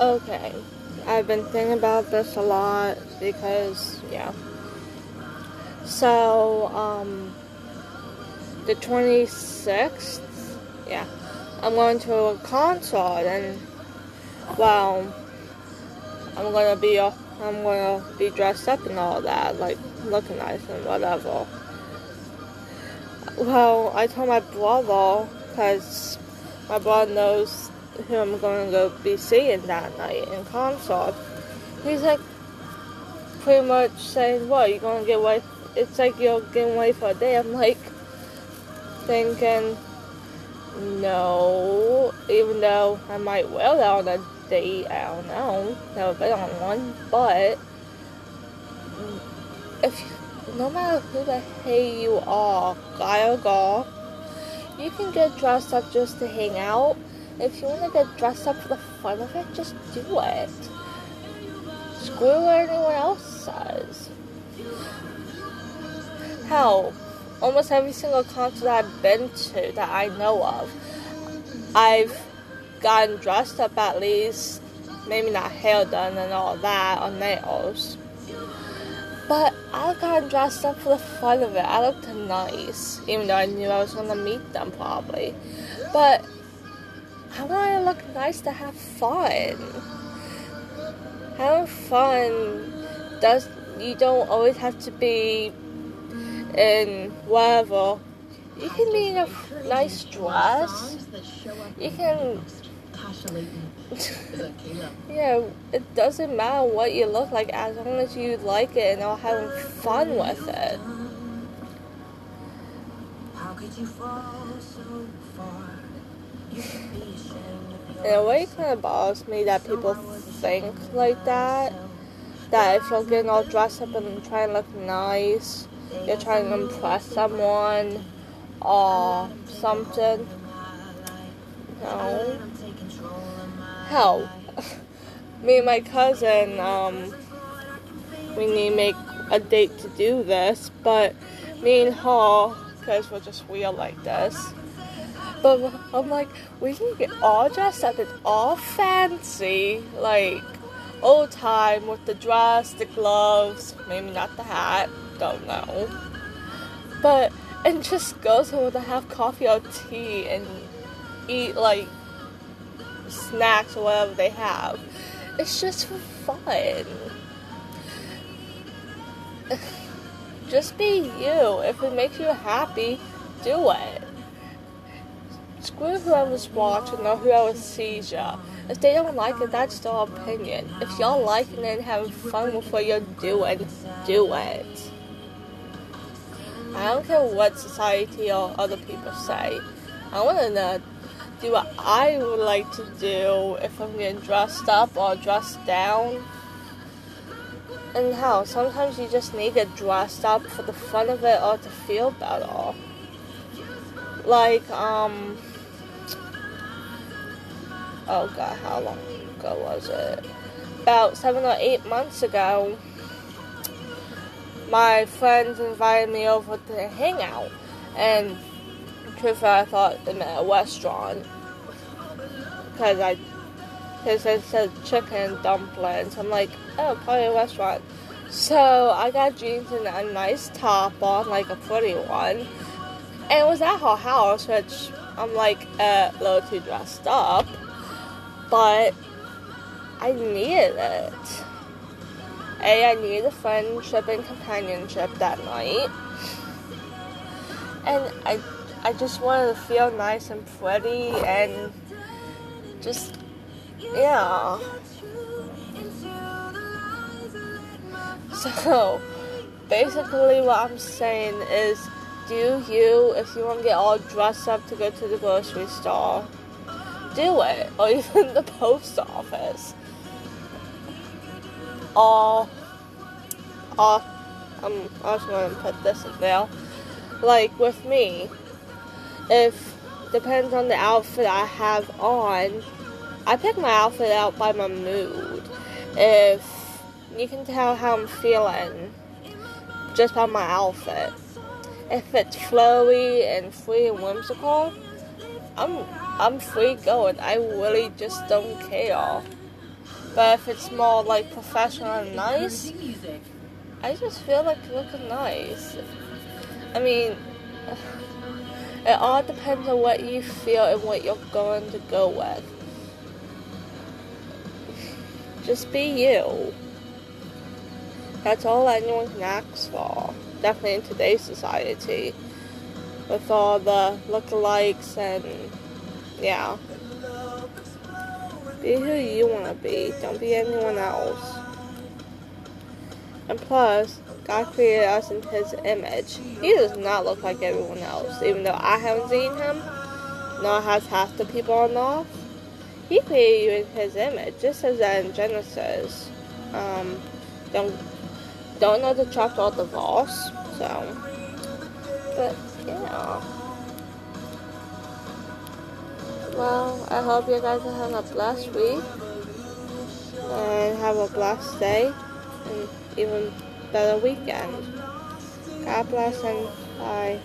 Okay. I've been thinking about this a lot because, yeah. So, um, the 26th, yeah, I'm going to a concert and, well, I'm gonna be, I'm gonna be dressed up and all that, like, looking nice and whatever. Well, I told my brother, because my brother knows who I'm going to go be seeing that night in concert. He's like, pretty much saying, what, you going to get away? It's like you're getting away for a day. I'm like, thinking, no, even though I might wear that on a date, I don't know, never been on one, but if no matter who the hell you are, guy or girl, you can get dressed up just to hang out. If you want to get dressed up for the fun of it, just do it. Screw what anyone else says. Hell, almost every single concert I've been to that I know of, I've gotten dressed up at least, maybe not hair done and all that, or nails. But I got dressed up for the fun of it. I looked nice, even though I knew I was gonna meet them probably. But I want to look nice to have fun. Having fun does you don't always have to be in whatever. You can be in a nice dress. You can yeah, it doesn't matter what you look like as long as you like it and are having fun with it. In a way, it kind of bothers me that people think like that. That if you're getting all dressed up and trying to look nice, you're trying to impress someone or something. No hell, me and my cousin, um, we need to make a date to do this, but me and her, because we're just weird like this. But I'm like, we can get all dressed up and all fancy, like old time with the dress, the gloves, maybe not the hat, don't know. But and just go somewhere to have coffee or tea and eat like snacks or whatever they have. It's just for fun. Just be you. If it makes you happy, do it. Screw whoever's watching or whoever sees you. If they don't like it, that's their opinion. If y'all liking it and having fun with what you're doing, do it. I don't care what society or other people say. I want to do what I would like to do if I'm getting dressed up or dressed down. And how sometimes you just need to get dressed up for the fun of it or to feel better. Like, um, oh god, how long ago was it? About seven or eight months ago, my friends invited me over to hang out. And truth, I thought it meant a restaurant because I because it said chicken dumplings. I'm like, oh, probably a restaurant. So I got jeans and a nice top on, like a pretty one. And it was at her house, which I'm like uh, a little too dressed up. But I needed it. A, I needed a friendship and companionship that night. And I I just wanted to feel nice and pretty and just, yeah. So, basically, what I'm saying is do you, if you want to get all dressed up to go to the grocery store, do it, or even the post office. Or, or, I'm going to put this in there. Like with me, if depends on the outfit I have on, I pick my outfit out by my mood. If you can tell how I'm feeling just by my outfit. If it's flowy and free and whimsical, I'm I'm free going. I really just don't care. But if it's more like professional and nice, I just feel like looking nice. I mean, it all depends on what you feel and what you're going to go with. Just be you. That's all anyone can ask for. Definitely in today's society. With all the lookalikes and yeah. Be who you want to be. Don't be anyone else. And plus, God created us in His image. He does not look like everyone else. Even though I haven't seen Him, nor has half the people on earth. He created you in His image, just as in Genesis. Um, don't don't know the chapter or the verse, so. But yeah. Well, I hope you guys are having a blessed week and have a blessed day and even better weekend. God bless and bye.